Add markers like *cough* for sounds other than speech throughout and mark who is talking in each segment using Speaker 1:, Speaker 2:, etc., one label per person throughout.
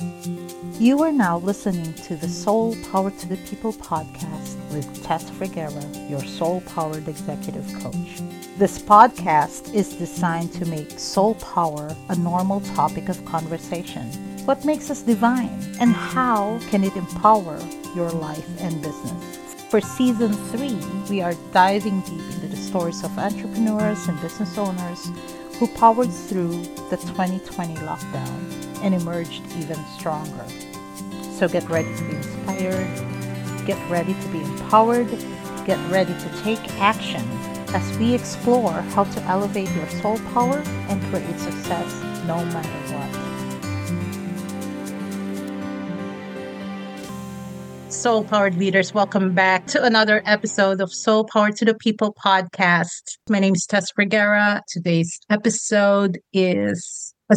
Speaker 1: You are now listening to the Soul Power to the People podcast with Tess Vergara, your soul powered executive coach. This podcast is designed to make soul power a normal topic of conversation. What makes us divine and how can it empower your life and business? For season three, we are diving deep into the stories of entrepreneurs and business owners who powered through the 2020 lockdown and emerged even stronger. So get ready to be inspired, get ready to be empowered, get ready to take action as we explore how to elevate your soul power and create success no matter what. Soul Powered Leaders, welcome back to another episode of Soul Power to the People podcast. My name is Tess Vergara. Today's episode is a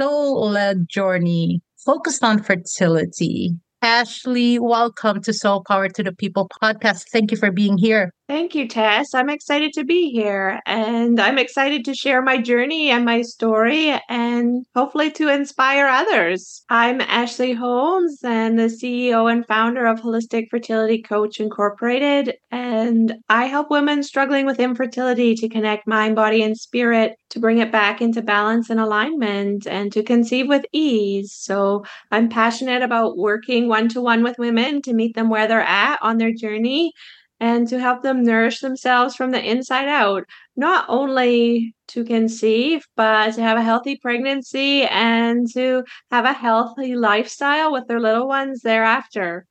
Speaker 1: soul led journey focused on fertility. Ashley, welcome to Soul Power to the People podcast. Thank you for being here.
Speaker 2: Thank you, Tess. I'm excited to be here and I'm excited to share my journey and my story and hopefully to inspire others. I'm Ashley Holmes and the CEO and founder of Holistic Fertility Coach Incorporated. And I help women struggling with infertility to connect mind, body, and spirit to bring it back into balance and alignment and to conceive with ease. So I'm passionate about working one to one with women to meet them where they're at on their journey and to help them nourish themselves from the inside out, not only to conceive, but to have a healthy pregnancy and to have a healthy lifestyle with their little ones thereafter.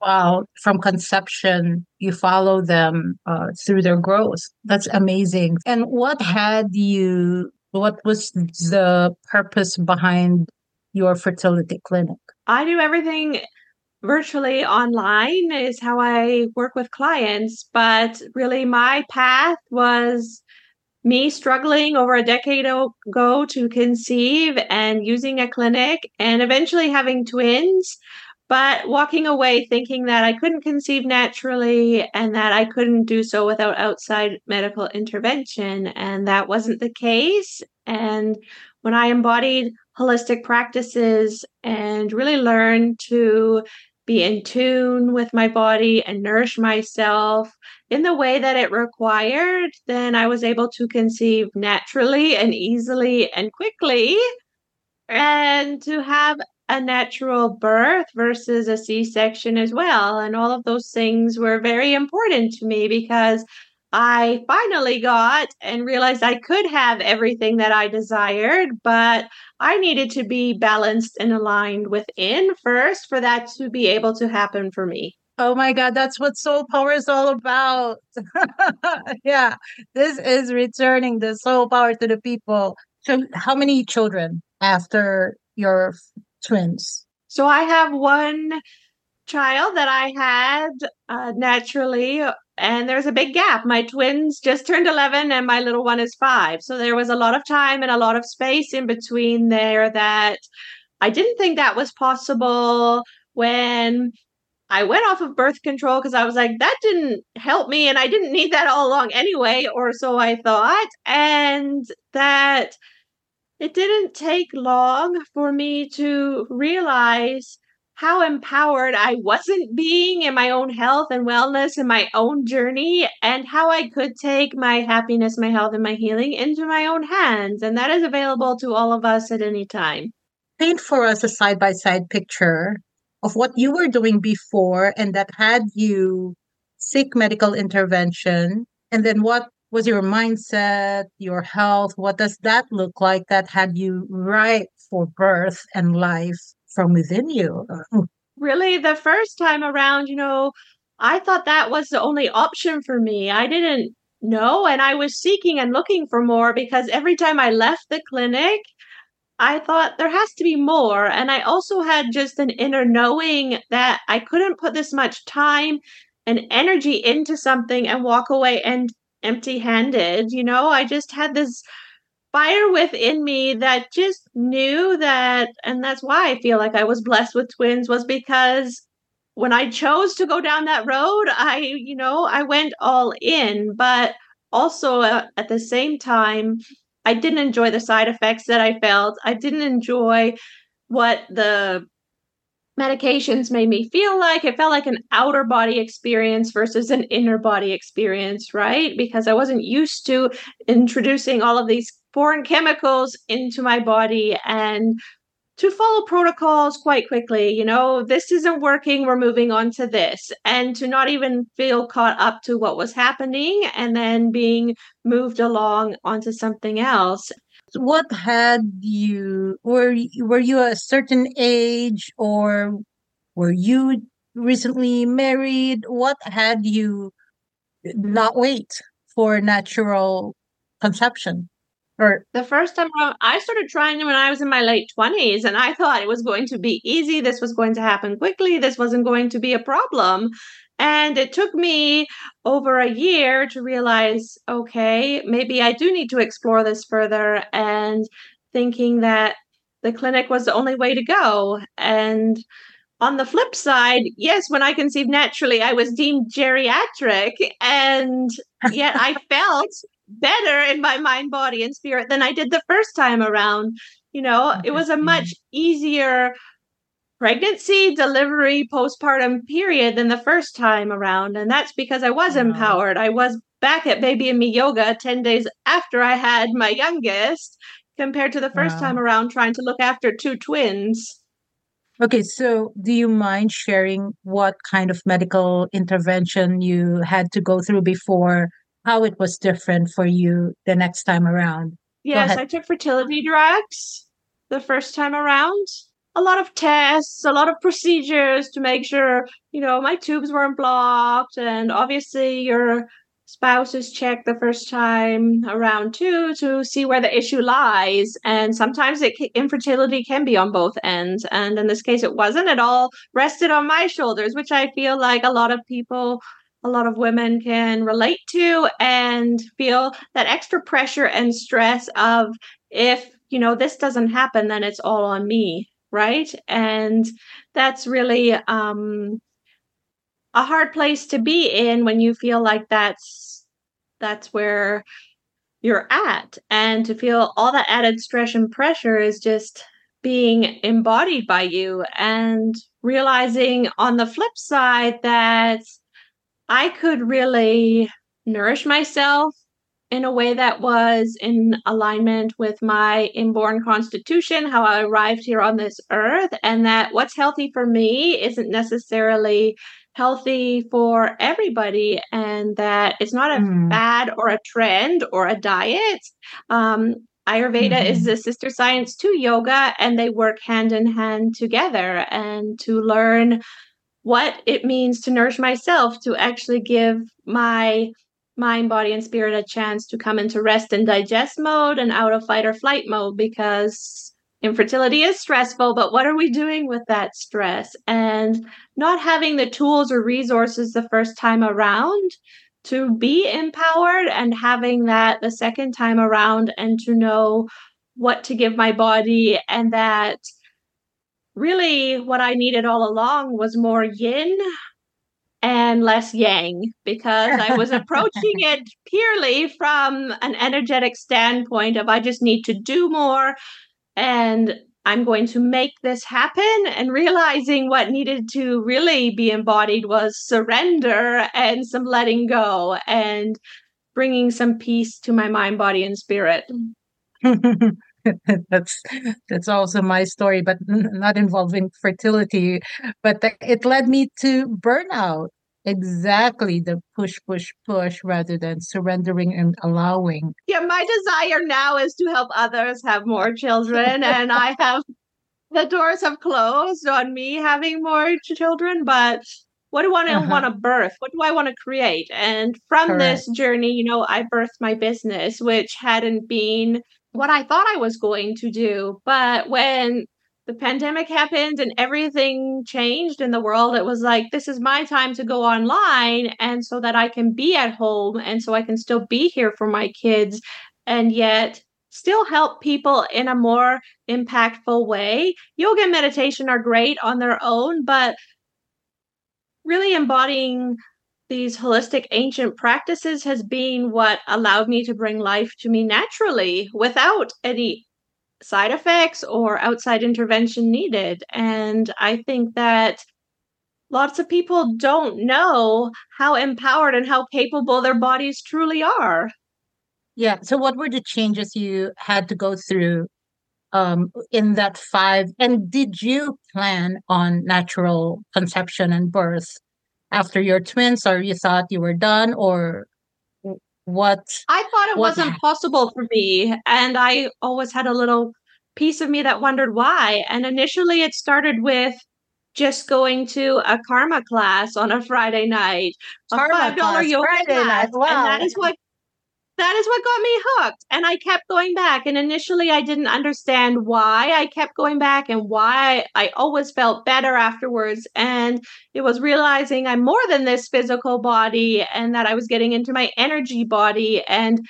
Speaker 1: Wow, from conception, you follow them uh, through their growth. That's amazing. And what had you, what was the purpose behind your fertility clinic?
Speaker 2: I do everything virtually online is how I work with clients. But really, my path was me struggling over a decade ago to conceive and using a clinic and eventually having twins. But walking away thinking that I couldn't conceive naturally and that I couldn't do so without outside medical intervention. And that wasn't the case. And when I embodied holistic practices and really learned to be in tune with my body and nourish myself in the way that it required, then I was able to conceive naturally and easily and quickly. And to have a natural birth versus a C section as well. And all of those things were very important to me because I finally got and realized I could have everything that I desired, but I needed to be balanced and aligned within first for that to be able to happen for me.
Speaker 1: Oh my God, that's what soul power is all about. *laughs* yeah, this is returning the soul power to the people. So, how many children after your twins?
Speaker 2: So, I have one child that I had uh, naturally and there's a big gap. My twins just turned 11 and my little one is five. So there was a lot of time and a lot of space in between there that I didn't think that was possible when I went off of birth control because I was like, that didn't help me and I didn't need that all along anyway, or so I thought. And that it didn't take long for me to realize how empowered I wasn't being in my own health and wellness and my own journey, and how I could take my happiness, my health, and my healing into my own hands. And that is available to all of us at any time.
Speaker 1: Paint for us a side by side picture of what you were doing before and that had you seek medical intervention. And then what was your mindset, your health? What does that look like that had you right for birth and life from within you. Oh.
Speaker 2: Really, the first time around, you know, I thought that was the only option for me. I didn't know, and I was seeking and looking for more because every time I left the clinic, I thought there has to be more. And I also had just an inner knowing that I couldn't put this much time and energy into something and walk away and empty handed. You know, I just had this fire within me that just knew that and that's why I feel like I was blessed with twins was because when I chose to go down that road I you know I went all in but also uh, at the same time I didn't enjoy the side effects that I felt I didn't enjoy what the medications made me feel like. It felt like an outer body experience versus an inner body experience, right? Because I wasn't used to introducing all of these foreign chemicals into my body and to follow protocols quite quickly. You know, this isn't working, we're moving on to this, and to not even feel caught up to what was happening and then being moved along onto something else.
Speaker 1: What had you were were you a certain age or were you recently married? What had you not wait for natural conception?
Speaker 2: Or the first time around, I started trying when I was in my late 20s, and I thought it was going to be easy. This was going to happen quickly. This wasn't going to be a problem. And it took me over a year to realize okay, maybe I do need to explore this further, and thinking that the clinic was the only way to go. And on the flip side, yes, when I conceived naturally, I was deemed geriatric, and yet I *laughs* felt better in my mind, body, and spirit than I did the first time around. You know, it was a mm-hmm. much easier pregnancy, delivery, postpartum period than the first time around. And that's because I was empowered. I was back at Baby and Me Yoga 10 days after I had my youngest, compared to the first wow. time around trying to look after two twins.
Speaker 1: Okay, so do you mind sharing what kind of medical intervention you had to go through before how it was different for you the next time around.
Speaker 2: Yes, I took fertility drugs the first time around. A lot of tests, a lot of procedures to make sure, you know, my tubes weren't blocked. And obviously, your spouse is checked the first time around too to see where the issue lies. And sometimes it, infertility can be on both ends. And in this case, it wasn't at all rested on my shoulders, which I feel like a lot of people a lot of women can relate to and feel that extra pressure and stress of if you know this doesn't happen then it's all on me right? And that's really um a hard place to be in when you feel like that's that's where you're at. And to feel all that added stress and pressure is just being embodied by you and realizing on the flip side that I could really nourish myself in a way that was in alignment with my inborn constitution, how I arrived here on this earth, and that what's healthy for me isn't necessarily healthy for everybody, and that it's not a mm. fad or a trend or a diet. Um, Ayurveda mm-hmm. is the sister science to yoga, and they work hand in hand together. And to learn what it means to nourish myself, to actually give my mind, body, and spirit a chance to come into rest and digest mode and out of fight or flight mode because infertility is stressful, but what are we doing with that stress? And not having the tools or resources the first time around to be empowered and having that the second time around and to know what to give my body and that really what I needed all along was more yin and less yang because I was approaching *laughs* it purely from an energetic standpoint of I just need to do more and I'm going to make this happen and realizing what needed to really be embodied was surrender and some letting go and bringing some peace to my mind, body, and spirit. *laughs* *laughs*
Speaker 1: that's that's also my story but not involving fertility but it led me to burnout exactly the push push push rather than surrendering and allowing
Speaker 2: yeah my desire now is to help others have more children and i *laughs* have the doors have closed on me having more children but what do I uh-huh. want to birth? What do I want to create? And from Correct. this journey, you know, I birthed my business, which hadn't been what I thought I was going to do. But when the pandemic happened and everything changed in the world, it was like, this is my time to go online. And so that I can be at home and so I can still be here for my kids and yet still help people in a more impactful way. Yoga and meditation are great on their own, but really embodying these holistic ancient practices has been what allowed me to bring life to me naturally without any side effects or outside intervention needed. And I think that lots of people don't know how empowered and how capable their bodies truly are.
Speaker 1: Yeah. So, what were the changes you had to go through um, in that five? And did you plan on natural conception and birth after your twins, or you thought you were done, or what?
Speaker 2: I thought it wasn't happened? possible for me, and I always had a little piece of me that wondered why. And initially, it started with just going to a karma class on a Friday night,
Speaker 1: karma a five dollar yoga Friday class,
Speaker 2: night. Wow. and that is what that is what got me hooked. And I kept going back. And initially, I didn't understand why I kept going back and why I always felt better afterwards. And it was realizing I'm more than this physical body and that I was getting into my energy body and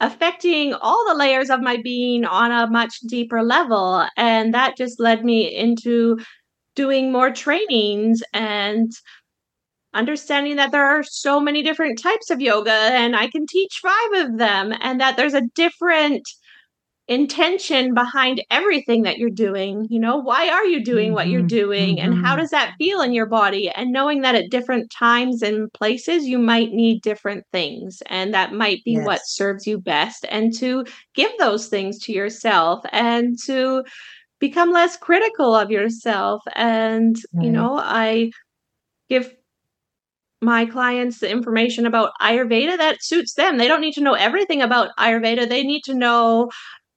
Speaker 2: affecting all the layers of my being on a much deeper level. And that just led me into doing more trainings and understanding that there are so many different types of yoga and I can teach five of them and that there's a different intention behind everything that you're doing. You know, why are you doing what you're mm-hmm, doing and how mm-hmm. does that feel in your body? And knowing that at different times and places you might need different things and that might be yes. what serves you best and to give those things to yourself and to become less critical of yourself and you know i give my clients the information about Ayurveda that suits them. They don't need to know everything about Ayurveda. They need to know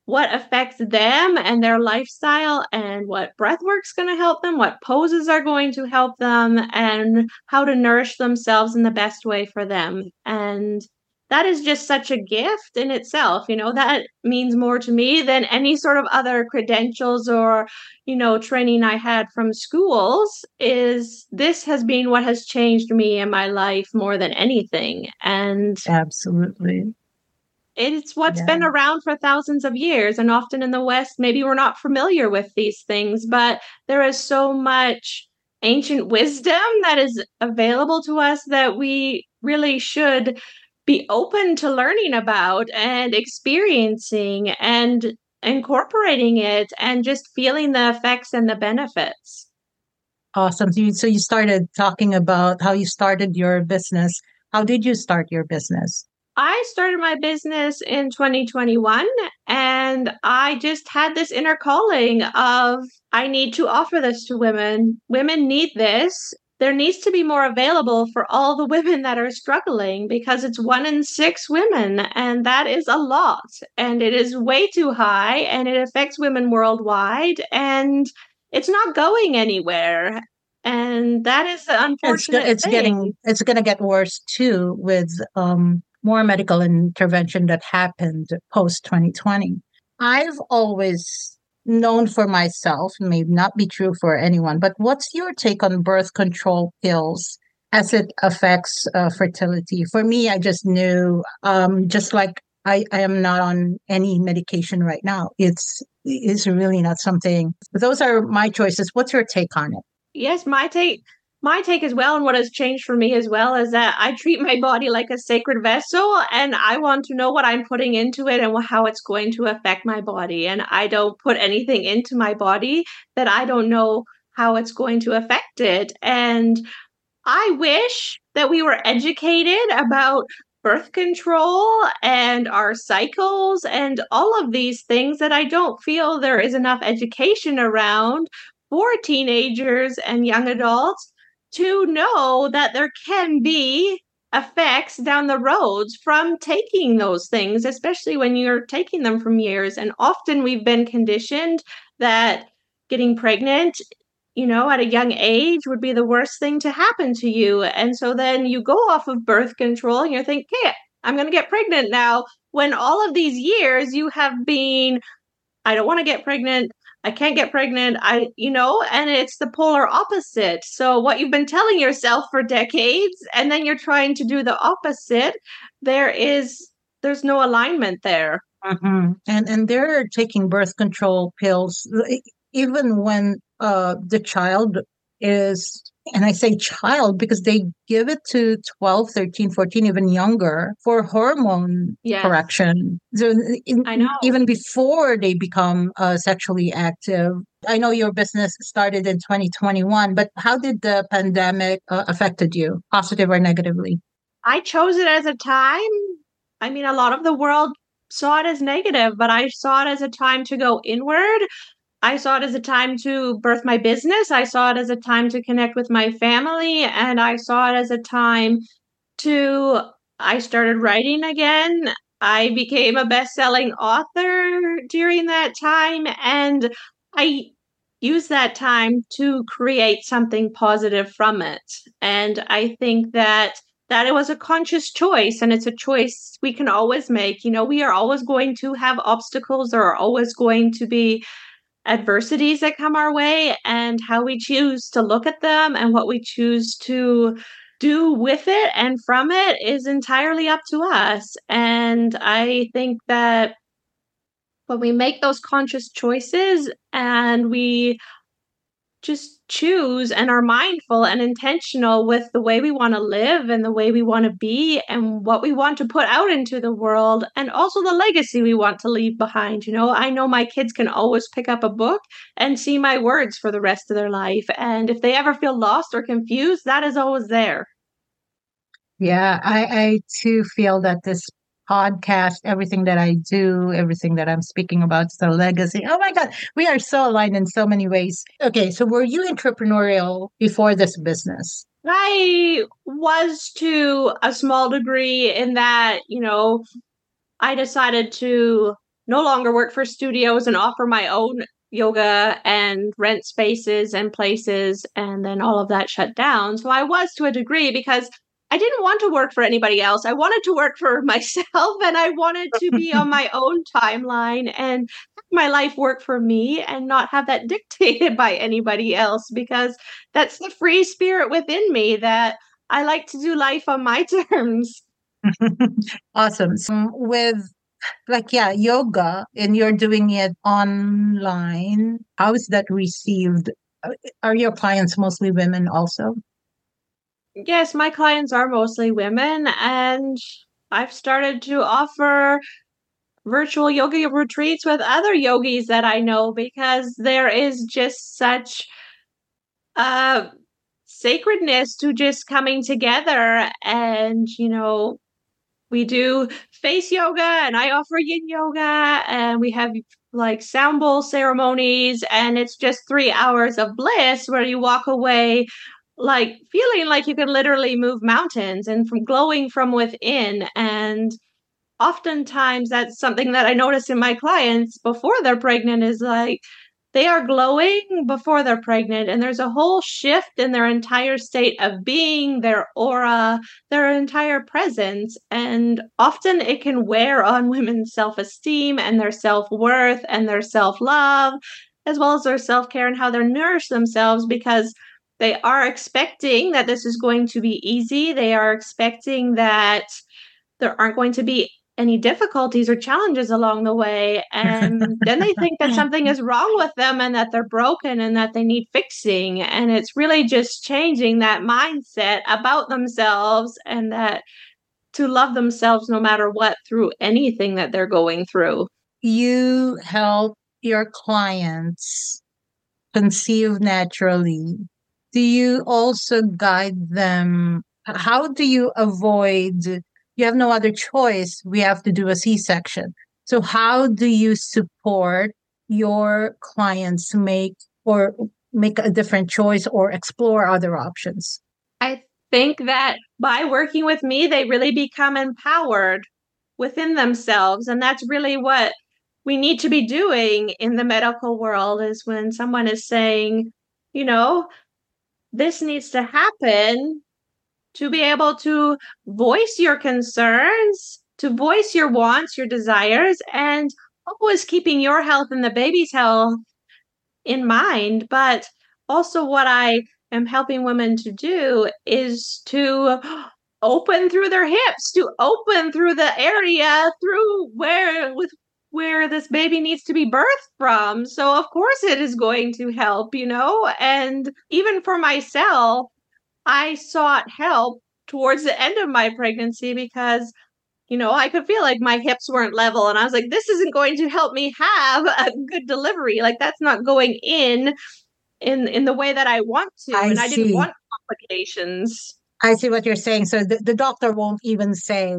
Speaker 2: what affects them and their lifestyle and what breath work's going to help them, what poses are going to help them, and how to nourish themselves in the best way for them. And that is just such a gift in itself you know that means more to me than any sort of other credentials or you know training i had from schools is this has been what has changed me in my life more than anything. And
Speaker 1: absolutely.
Speaker 2: it's what's yeah. been around for thousands of years. And often in the west maybe we're not familiar with these things but there is so much ancient wisdom that is available to us that we really should be open to learning about and experiencing and incorporating it and just feeling the effects and the benefits.
Speaker 1: Awesome. So you, so you started talking about how you started your business. How did you start your business?
Speaker 2: I started my business in 2021 and I just had this inner calling of I need to offer this to women. Women need this there needs to be more available for all the women that are struggling because it's one in six women, and that is a lot. And it is way too high, and it affects women worldwide, and it's not going anywhere. And that is unfortunate.
Speaker 1: It's, it's getting it's going to get worse too with um, more medical intervention that happened post 2020. I've always known for myself, may not be true for anyone, but what's your take on birth control pills as it affects uh, fertility? For me, I just knew, um, just like I, I am not on any medication right now. It's it's really not something. Those are my choices. What's your take on it?
Speaker 2: Yes, my take my take as well and what has changed for me as well is that I treat my body like a sacred vessel and I want to know what I'm putting into it and how it's going to affect my body. And I don't put anything into my body that I don't know how it's going to affect it. And I wish that we were educated about birth control and our cycles and all of these things that I don't feel there is enough education around for teenagers and young adults to know that there can be effects down the roads from taking those things, especially when you're taking them from years. And often we've been conditioned that getting pregnant, you know, at a young age would be the worst thing to happen to you. And so then you go off of birth control and you're thinking, hey, I'm going to get pregnant now. When all of these years you have been, I don't want to get pregnant. I can't get pregnant. I, you know, and it's the polar opposite. So, what you've been telling yourself for decades, and then you're trying to do the opposite, there is, there's no alignment there.
Speaker 1: Mm-hmm. And and they're taking birth control pills even when uh, the child is and I say child because they give it to 12, 13, 14, even younger for hormone yes. correction. So in, I know. even before they become uh, sexually active. I know your business started in 2021, but how did the pandemic uh, affected you, positive or negatively?
Speaker 2: I chose it as a time. I mean, a lot of the world saw it as negative, but I saw it as a time to go inward. I saw it as a time to birth my business. I saw it as a time to connect with my family. And I saw it as a time to, I started writing again. I became a best selling author during that time. And I used that time to create something positive from it. And I think that that it was a conscious choice and it's a choice we can always make you know we are always going to have obstacles are always going to be adversities that come our way and how we choose to look at them and what we choose to do with it and from it is entirely up to us. And I think that when we make those conscious choices and we just choose and are mindful and intentional with the way we want to live and the way we want to be and what we want to put out into the world and also the legacy we want to leave behind. You know, I know my kids can always pick up a book and see my words for the rest of their life. And if they ever feel lost or confused, that is always there.
Speaker 1: Yeah, I, I too feel that this podcast, everything that I do, everything that I'm speaking about is a legacy. Oh my God, we are so aligned in so many ways. Okay, so were you entrepreneurial before this business?
Speaker 2: I was to a small degree in that, you know, I decided to no longer work for studios and offer my own yoga and rent spaces and places and then all of that shut down. So I was to a degree because I didn't want to work for anybody else. I wanted to work for *laughs* myself and I wanted to be on my *laughs* own timeline and my life work for me and not have that *laughs* dictated by anybody else because that's the free spirit within me that I like to do life on my terms.
Speaker 1: awesome. So um, with like yeah, yoga and you're doing it online, how is that received? Uh, are your clients mostly women also?
Speaker 2: Yes, my clients are mostly women, and I've started to offer virtual yoga retreats with other yogis that I know because there is just such uh sacredness to just coming together. And you know we do face yoga and I offer yin yoga and we have like sound bowl ceremonies. And it's just 3 hours of bliss where you walk away like feeling like you can literally move mountains and from glowing from within. And oftentimes that's something that i notice in my clients before they're pregnant is like they are glowing before they're pregnant. And there's a whole shift in their entire state of being their aura their entire presence. And often it can wear on *laughs* women's self-esteem and their self-worth and their self-love as well as their self-care and how they nourish themselves because they are expecting that this is going to be easy. They are expecting that there aren't going to be any difficulties or challenges along the way. And then they think that something is wrong with them and that they're broken and that they need fixing. And it's really just changing that mindset about themselves and that to love themselves no matter what through anything that they're going through.
Speaker 1: You help your clients conceive naturally do you also guide them? How do you avoid? You have no other choice. We have to do a C section. So, how do you support your clients make or make a different choice or explore other options?
Speaker 2: I think that by working with me, they really become empowered within themselves. And that's really what we need to be doing in the medical world is when someone is saying, you know, this needs to happen to be able to voice your concerns, to voice your wants, your desires, and always keeping your health and the baby's health in mind. But also, what I am helping women to do is to open through their hips, to open through the area through where with where this baby needs to be birthed from. So, of course, it is going to help, you know? And even for myself, I sought help towards the end of my pregnancy because you know, I could feel like my hips weren't level. And I was like, this isn't going to help me have a good delivery. Like that's not going in in in the way that I want to. I and I didn't want complications.
Speaker 1: I see what you're saying. So the, the doctor won't even say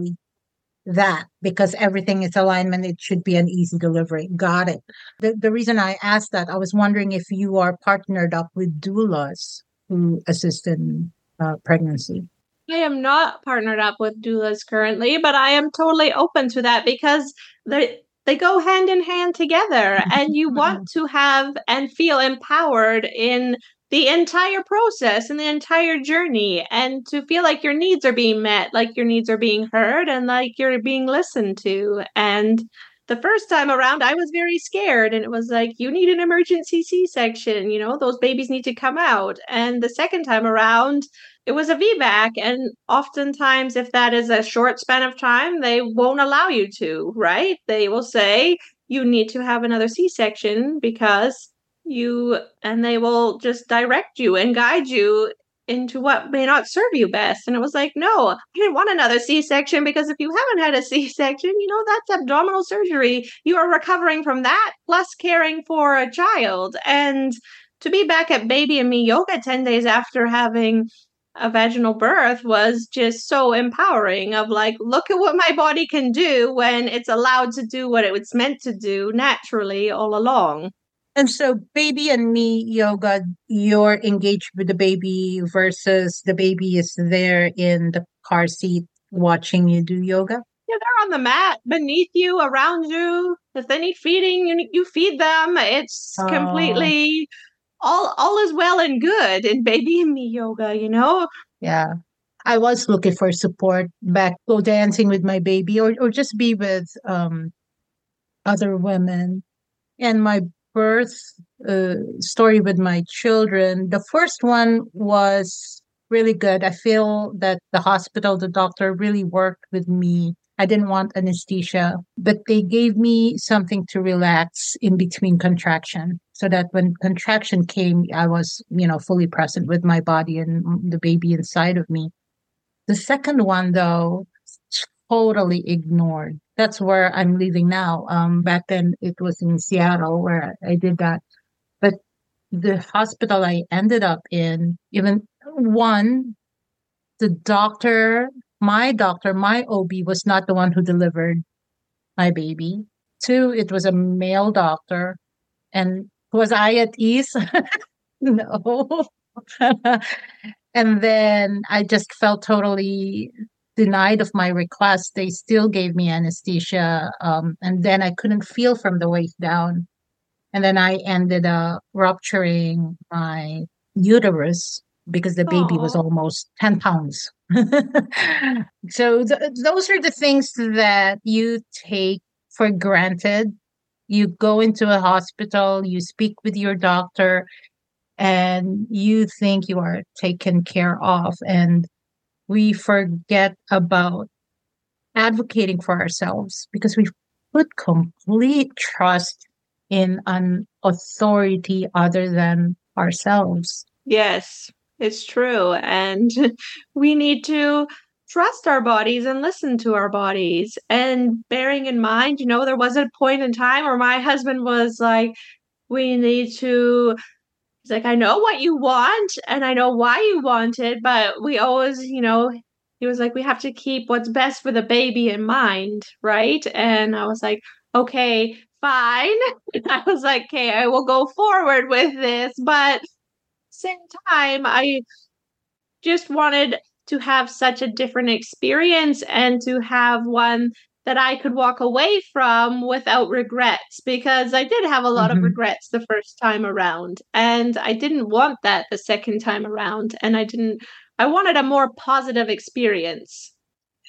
Speaker 1: that because everything is alignment. It should be an easy delivery. Got it. The, the reason I asked that, I was wondering if you are partnered up with doulas who assist in uh, pregnancy.
Speaker 2: I am not partnered up with doulas currently, but I am totally open to that because they they go hand in hand together and you *laughs* want to have and feel empowered in the entire process and the entire journey and to feel like your needs are being met, like your needs are being heard and like you're being listened to. And the first time around, I was very scared and it was like, you need an emergency C section, you know, those babies need to come out. And the second time around, it was a VBAC. And oftentimes, if that is a short span of time, they won't allow you to, right? They will say, you need to have another C section because you, and they will just direct you and guide you into what may not serve you best. And it was like, no, I didn't want another C section because if you haven't had a C section, you know, that's abdominal surgery. You are recovering from that plus caring for a child. And to be back at Baby and Me Yoga 10 days after having a vaginal birth was just so empowering of like look at what my body can do when it's allowed to do what it was meant to do naturally all along
Speaker 1: and so baby and me yoga you're engaged with the baby versus the baby is there in the car seat watching you do yoga
Speaker 2: yeah they're on the mat beneath you around you if they need feeding you, you feed them it's oh. completely all all is well and good in baby and me yoga, you know?
Speaker 1: Yeah. I was looking for support back go dancing with my baby or or just be with um other women. And my birth uh, story with my children, the first one was really good. I feel that the hospital, the doctor really worked with me I didn't want anesthesia, but they gave me something to relax in between contraction so that when contraction came, I was, you know, fully present with my body and the baby inside of me. The second one, though, totally ignored. That's where I'm living now. Um, back then it was in Seattle where I did that. But the hospital I ended up in, even one, the doctor my doctor, my OB was not the one who delivered my baby. Two, it was a male doctor. And was I at ease? *laughs* no. *laughs* and then I just felt totally denied of my request. They still gave me anesthesia. Um, and then I couldn't feel from the waist down. And then I ended up rupturing my uterus because the baby Aww. was almost 10 pounds. *laughs* so th- those are the things that you take for granted. You go into a hospital, you speak with your doctor, and you think you are taken care of. And we forget about advocating for ourselves because we put complete trust in an authority other than ourselves.
Speaker 2: Yes. It's true. And *laughs* we need to trust our bodies and listen to our bodies. And bearing in mind, you know, there was a point in time where my husband was like, we need to. He's like, I know what you want and I know why you want it, but we always, you know, he was like, we have to keep what's best for the baby in mind, right? And I was like, okay, fine. *laughs* I was like, okay, I will go forward with this, but same time, I just wanted to have such a different experience and to have one that I could walk away from without regrets because I did have a lot mm-hmm. of regrets the first time around and I didn't want that the second time around and I didn't I wanted a more positive experience.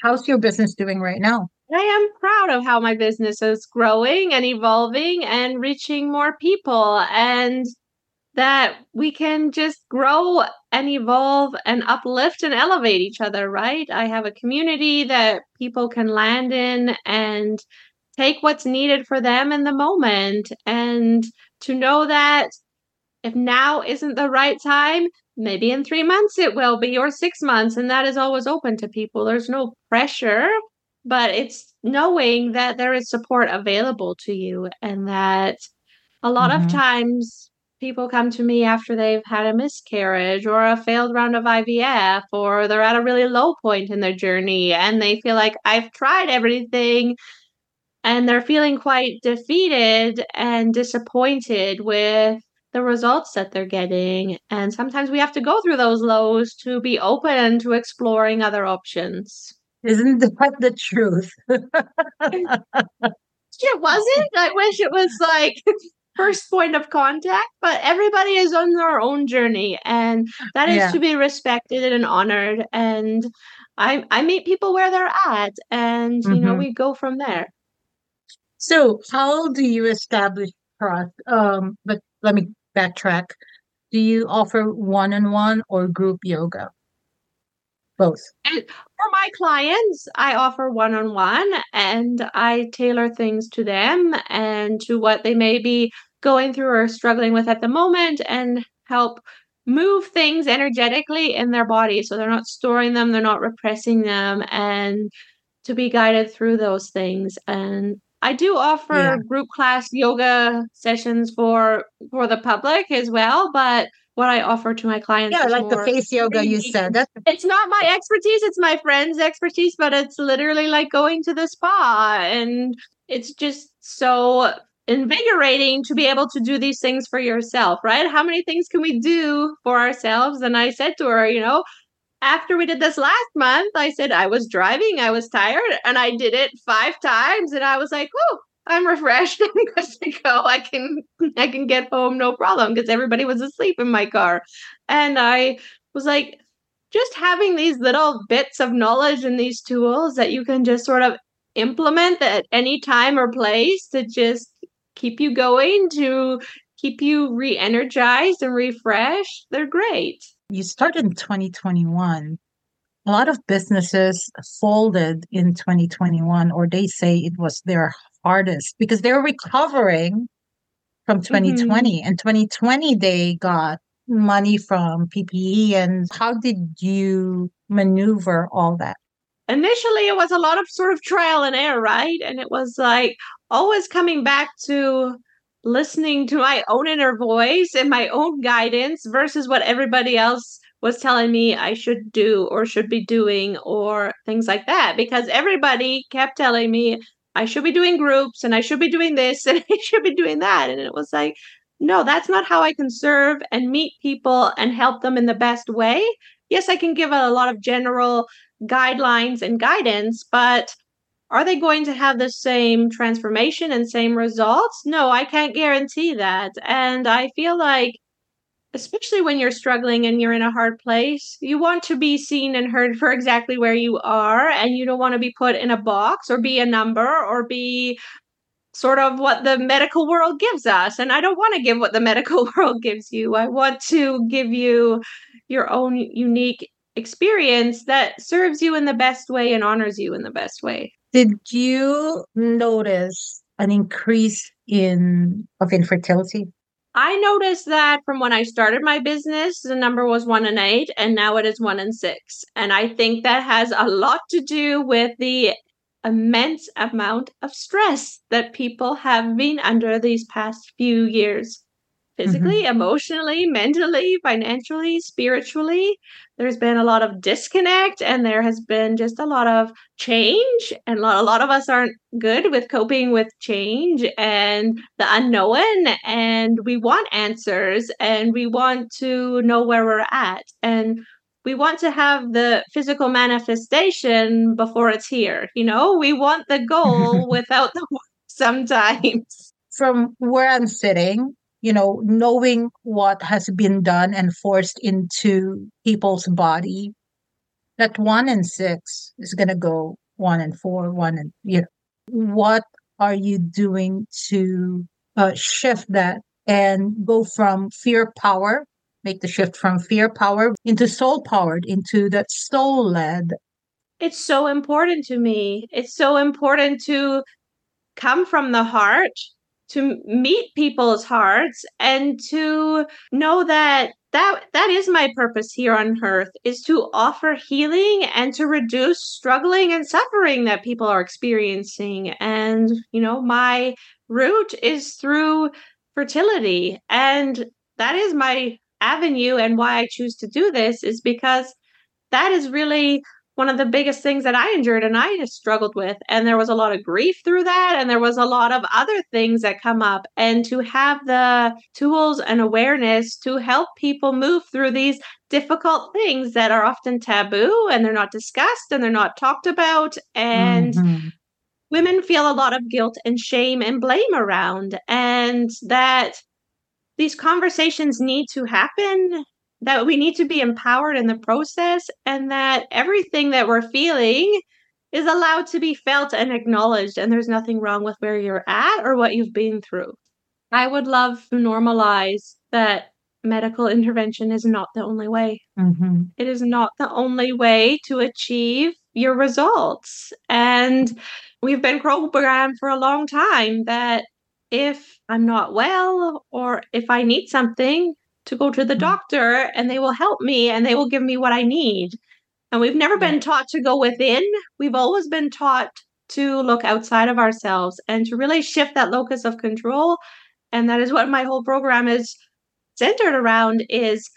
Speaker 1: How's your business doing right now?
Speaker 2: I am proud of how my business is growing and evolving and reaching more people and that we can just grow and evolve and uplift and elevate each other, right? I have a community that people can land in and take what's needed for them in the moment and to know that if now isn't the right time, maybe in three months it will be, or six months. And that is always open to people. There's no pressure, but it's knowing that there is support available to you and that a lot mm-hmm. of times people come to me after they've had a miscarriage or a failed round of IVF or they're at a really low point in their journey and they feel like I've tried everything and they're feeling quite defeated and disappointed with the results that they're getting. And sometimes we have to go through those lows to be open to exploring other options.
Speaker 1: Isn't that the truth? *laughs* *laughs* it
Speaker 2: wasn't. I wish it was like *laughs* first point of contact, but everybody is on their own journey and that is yeah. to be respected and honored. And I I meet people where they're at and mm-hmm. you know, mm-hmm. we go from there.
Speaker 1: So how do you establish trust? Um, but let me backtrack. Do you offer one on one or group yoga? Both.
Speaker 2: For my clients, I offer one on one and I tailor things to them and to what they may be going through or struggling with at the moment and help move things energetically in their body so they're not storing them, they're not repressing them, and to be guided through those things. And I do offer yeah. group class yoga sessions for for the public as well, but what I offer to my clients.
Speaker 1: Yeah, like the face yoga you said. That's- *laughs*
Speaker 2: it's not my expertise, it's my friend's expertise, but it's literally like going to the spa and it's just so invigorating to be able to do these things for yourself, right? How many things can we do for ourselves? And I said to her, you know, after we did this last month, I said I was driving, I was tired, and I did it five times, and I was like, "Oh, I'm refreshed. *laughs* I'm good to go. I can I can get home no problem because everybody was asleep in my car." And I was like, just having these little bits of knowledge and these tools that you can just sort of implement at any time or place to just keep you going, to keep you re-energized and refreshed. They're great
Speaker 1: you started in 2021 a lot of businesses folded in 2021 or they say it was their hardest because they're recovering from 2020 mm-hmm. and 2020 they got money from ppe and how did you maneuver all that?
Speaker 2: Initially it was a lot of sort of trial and error right? And it was like always coming back to listening to my own inner voice and my own guidance versus what everybody else was telling me I should do or should be doing or things like that. Because everybody kept telling me I should be doing groups and I should be doing this *laughs* and I should be doing that and it was like no that's not how I can serve and meet people and help them in the best way yes I can give a lot of general guidelines and guidance but are they going to have the same transformation and same results? No, I can't guarantee that. And I feel like, especially when you're struggling and you're in a hard place, you want to be seen and heard for exactly where you are. And you don't want to be put in a box or be a number or be sort of what the medical world gives us. And I don't want to give what the *laughs* medical world gives you. I want to give you your own unique experience that serves you in the best way and honors you in the best way.
Speaker 1: Did you notice an increase in of infertility?
Speaker 2: I noticed that from when I started my business, the number was one in eight, and now it is one in six. And I think that has a lot to do with the immense amount of stress that people have been under these past few years physically, mm-hmm. emotionally, mentally, financially, spiritually. There's been a lot of disconnect and there has been just a lot of change. And a lot, a lot of us aren't good with coping with change and the unknown. And we want answers and we want to know where we're at. And we want to have the physical manifestation before it's here. You know, we want the goal *laughs* without the *laughs* work sometimes.
Speaker 1: From where I'm sitting, you know, knowing what has been done and forced into people's body, that one in six is going to go one and four, one and, you know, what are you doing to uh, shift that and go from fear power, make the shift from fear power into soul powered, into that soul led?
Speaker 2: It's so important to me. It's so important to come from the heart to meet people's hearts and to know that that that is my purpose here on earth is to offer healing and to reduce struggling and suffering that people are experiencing. And you know my route is through fertility. And that is my avenue and why I choose to do this is because that is really one of the biggest things that I endured and I just struggled with. And there was a lot of grief through that. And there was a lot of other things that come up. And to have the tools and awareness to help people move through these difficult things that are often taboo and they're not discussed and they're not talked about. And mm-hmm. women feel a lot of guilt and shame and blame around. And that these conversations need to happen that we need to be empowered in the process and that everything that we're feeling is allowed to be felt and acknowledged and there's nothing wrong with where you're at or what you've been through. I would love to normalize that medical intervention is not the only way. Mm-hmm. It is not the only way to achieve your results. And we've been programmed for a long time that if I'm not well or if I need something, to go to the mm-hmm. doctor and they will help me and they will give me what I need. And we've never been taught to go within. We've always been taught to look outside of ourselves and to really shift that locus of control. And that is what my whole program is centered around is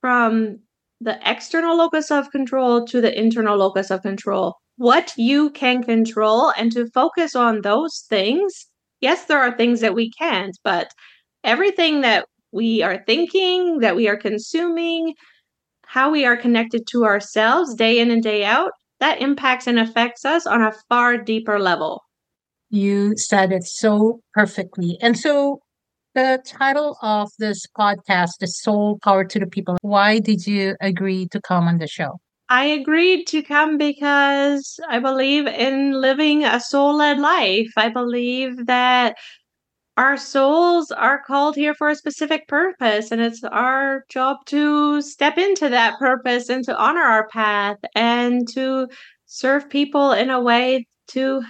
Speaker 2: from the external locus of control to the internal locus of control. What you can control and to focus on those things. Yes, there are things that we can't, but everything that we are thinking, that we are consuming, how we are connected to ourselves day in and day out, that impacts and affects us on a far deeper level.
Speaker 1: You said it so perfectly. And so the title of this podcast is Soul Power to the People. Why did you agree to come on the show?
Speaker 2: I agreed to come because I believe in living a soul led life. I believe that our souls are called here for a specific purpose and it's our job to step into that purpose and to honor our path and to serve people in a way to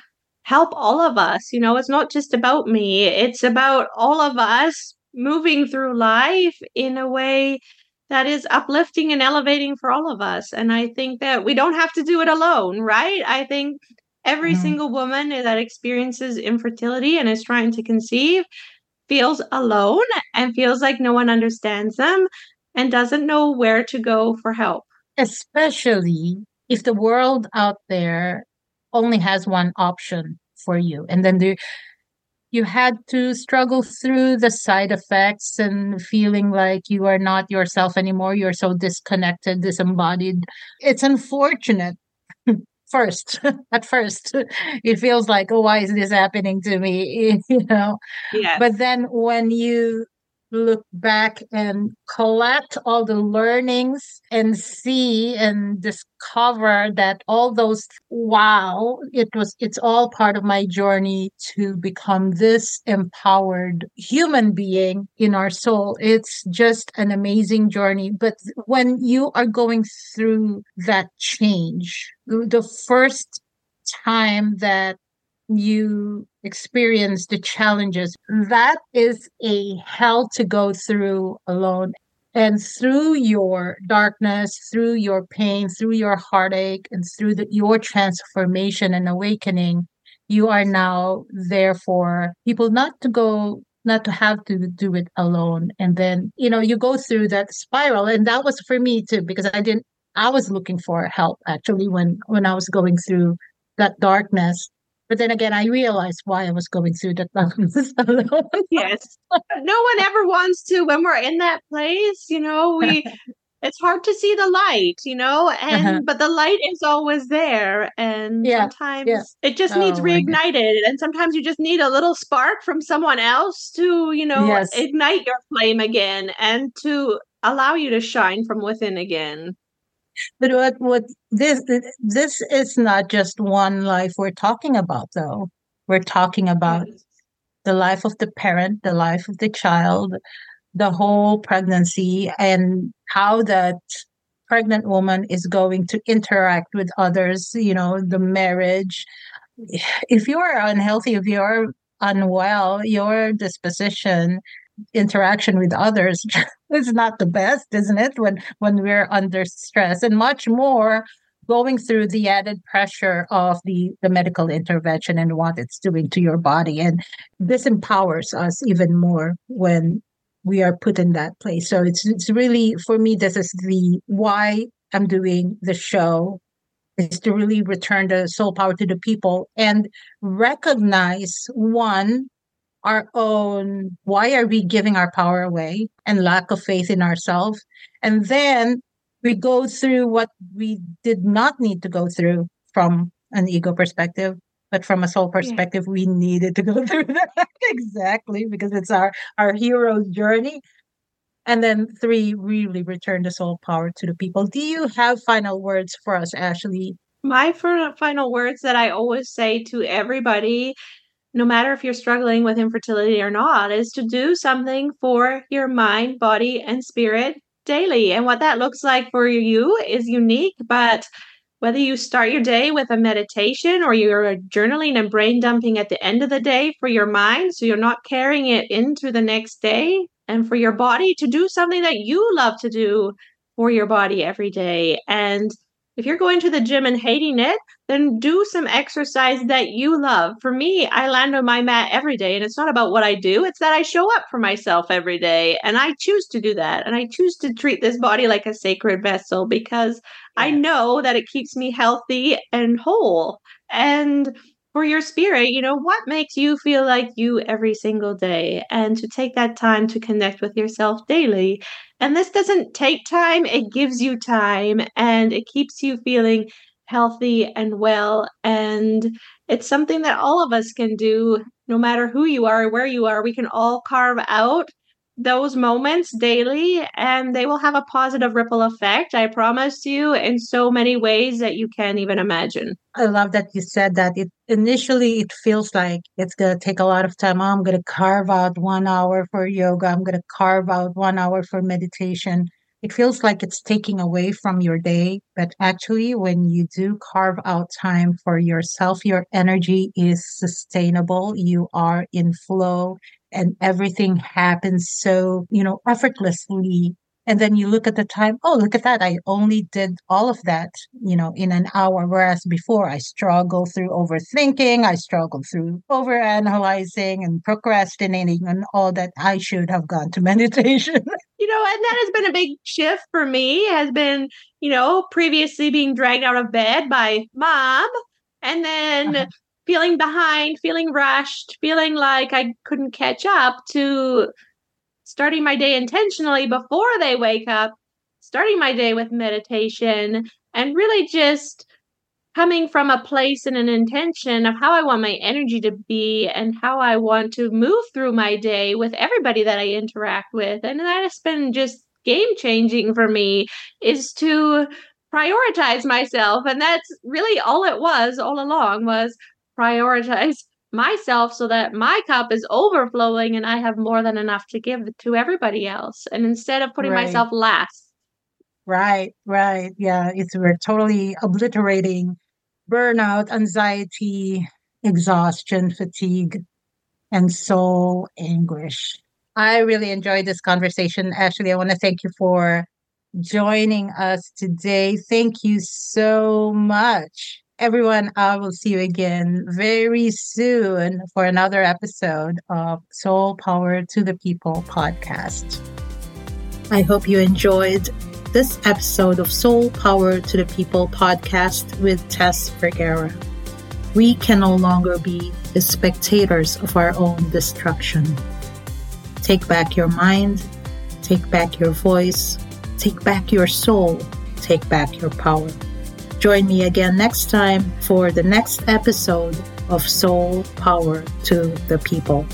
Speaker 2: help all of us. You know it's not just about me it's about all of us moving through life in a way that is uplifting and elevating for all of us. And i think that we don't have to do it alone right? I think Every mm-hmm. single woman that experiences infertility and is trying to conceive feels alone and feels like no one understands them and doesn't know where to go for help.
Speaker 1: Especially if the world out there only has one option for you. And then the, you had to struggle through the side effects and feeling like you are not yourself anymore. You're so disconnected, disembodied. It's unfortunate first *laughs* at first it feels like oh why is this happening to me? *laughs* You know? Yeah but then when you look back and collect all the learnings and see and discover that all those wow it was it's all part of my journey to become this empowered human being in our soul. It's just an amazing journey. But when you are going through that change the first time that you experience the challenges, that is a hell to go through alone. And through your darkness, through your pain, through your heartache, and through the, your transformation and awakening, you are now there for people not to go not to have to do it alone. And then you know you go through that spiral. And that was for me too because i didn't i was looking for help actually when when i was going through that darkness but then again, I realized why I was going through that alone. *laughs*
Speaker 2: yes. No one ever wants to when we're in that place, you know, we *laughs* it's hard to see the light, you know, and uh-huh. but the light is always there. And yeah. sometimes yeah. it just oh, needs reignited. And sometimes you just need a little spark from someone else to, you know, yes. ignite your flame again and to allow you to shine from within again.
Speaker 1: But what what this this is not just one life we're talking about though. We're talking about the life of the parent, the life of the child, the whole pregnancy and how that pregnant woman is going to interact with others, you know, the marriage. If you're unhealthy, if you're unwell, your disposition, interaction with others *laughs* is not the best, isn't it? When when we're under stress and much more going through the added pressure of the, the medical intervention and what it's doing to your body. And this empowers us even more when we are put in that place. So it's it's really for me, this is the why I'm doing the show is to really return the soul power to the people and recognize one our own why are we giving our power away and lack of faith in ourselves and then we go through what we did not need to go through from an ego perspective but from a soul perspective yeah. we needed to go *laughs* through that. Exactly because it's our our hero's journey. And then three really return the soul power to the people. Do you have final words for us ashley?
Speaker 2: My final words that i always say to everybody no matter if you're struggling with infertility or not is to do something for your mind body and spirit daily. And what that looks like for you is unique, but whether you start your day with a meditation or you're journaling and brain dumping at the end of the day for your mind, so you're not carrying it into the next day, and for your body to do something that you love to do for your body every day. And if you're going to the gym and hating it, then do some exercise that you love. For me, I land on my mat every day, and it's not about what I do, it's that I show up for myself every day. And I choose to do that. And I choose to treat this body like a sacred vessel because. I know that it keeps me healthy and whole. And for your spirit, you know, what makes you feel like you every single day? And to take that time to connect with yourself daily. And this doesn't take time, it gives you time and it keeps you feeling healthy and well. And it's something that all of us can do, no matter who you are, or where you are. We can all carve out those moments daily and they will have a positive ripple effect i promise you in so many ways that you can't even imagine.
Speaker 1: I love that you said that. It initially it feels like it's going to take a lot of time. Oh, i'm going to carve out one hour for yoga. I'm going to carve out one hour for meditation. It feels like it's taking away from your day but actually when you do carve out time for yourself your energy is sustainable. You are in flow and everything happens so, you know, effortlessly. And then you look at the time, oh, look at that. I only did all of that, you know, in an hour. Whereas before I struggle through overthinking, I struggle through overanalyzing and procrastinating and all that. I should have gone to *laughs* meditation.
Speaker 2: you know, and that has been a big shift for me, has been, you know, previously being dragged out of bed by mom and then uh-huh feeling behind, feeling rushed, feeling like I couldn't catch up to starting my day intentionally before they wake up, starting my day with meditation, and really just coming from a place and an intention of how I want my energy to be and how I want to move through my day with everybody that I interact with. And that has been just game changing for me is to prioritize myself and that's really all it was all along was prioritize myself so that my cup is overflowing and I have more than enough to give to everybody else. And instead of putting right. myself last.
Speaker 1: Right, right. Yeah, it's we're totally obliterating burnout, anxiety, exhaustion, fatigue, and soul anguish. I really enjoyed this conversation. Ashley, I want to thank you for joining us today. Thank you so much everyone, I will see you again very soon for another episode of Soul Power to the People podcast. I hope you enjoyed this episode of Soul Power to the People podcast with Tess Vergara. We can no longer be the spectators of our own destruction. Take back your mind, take back your voice, take back your soul, take back your power. Join me again next time for the next episode of Soul Power to the People.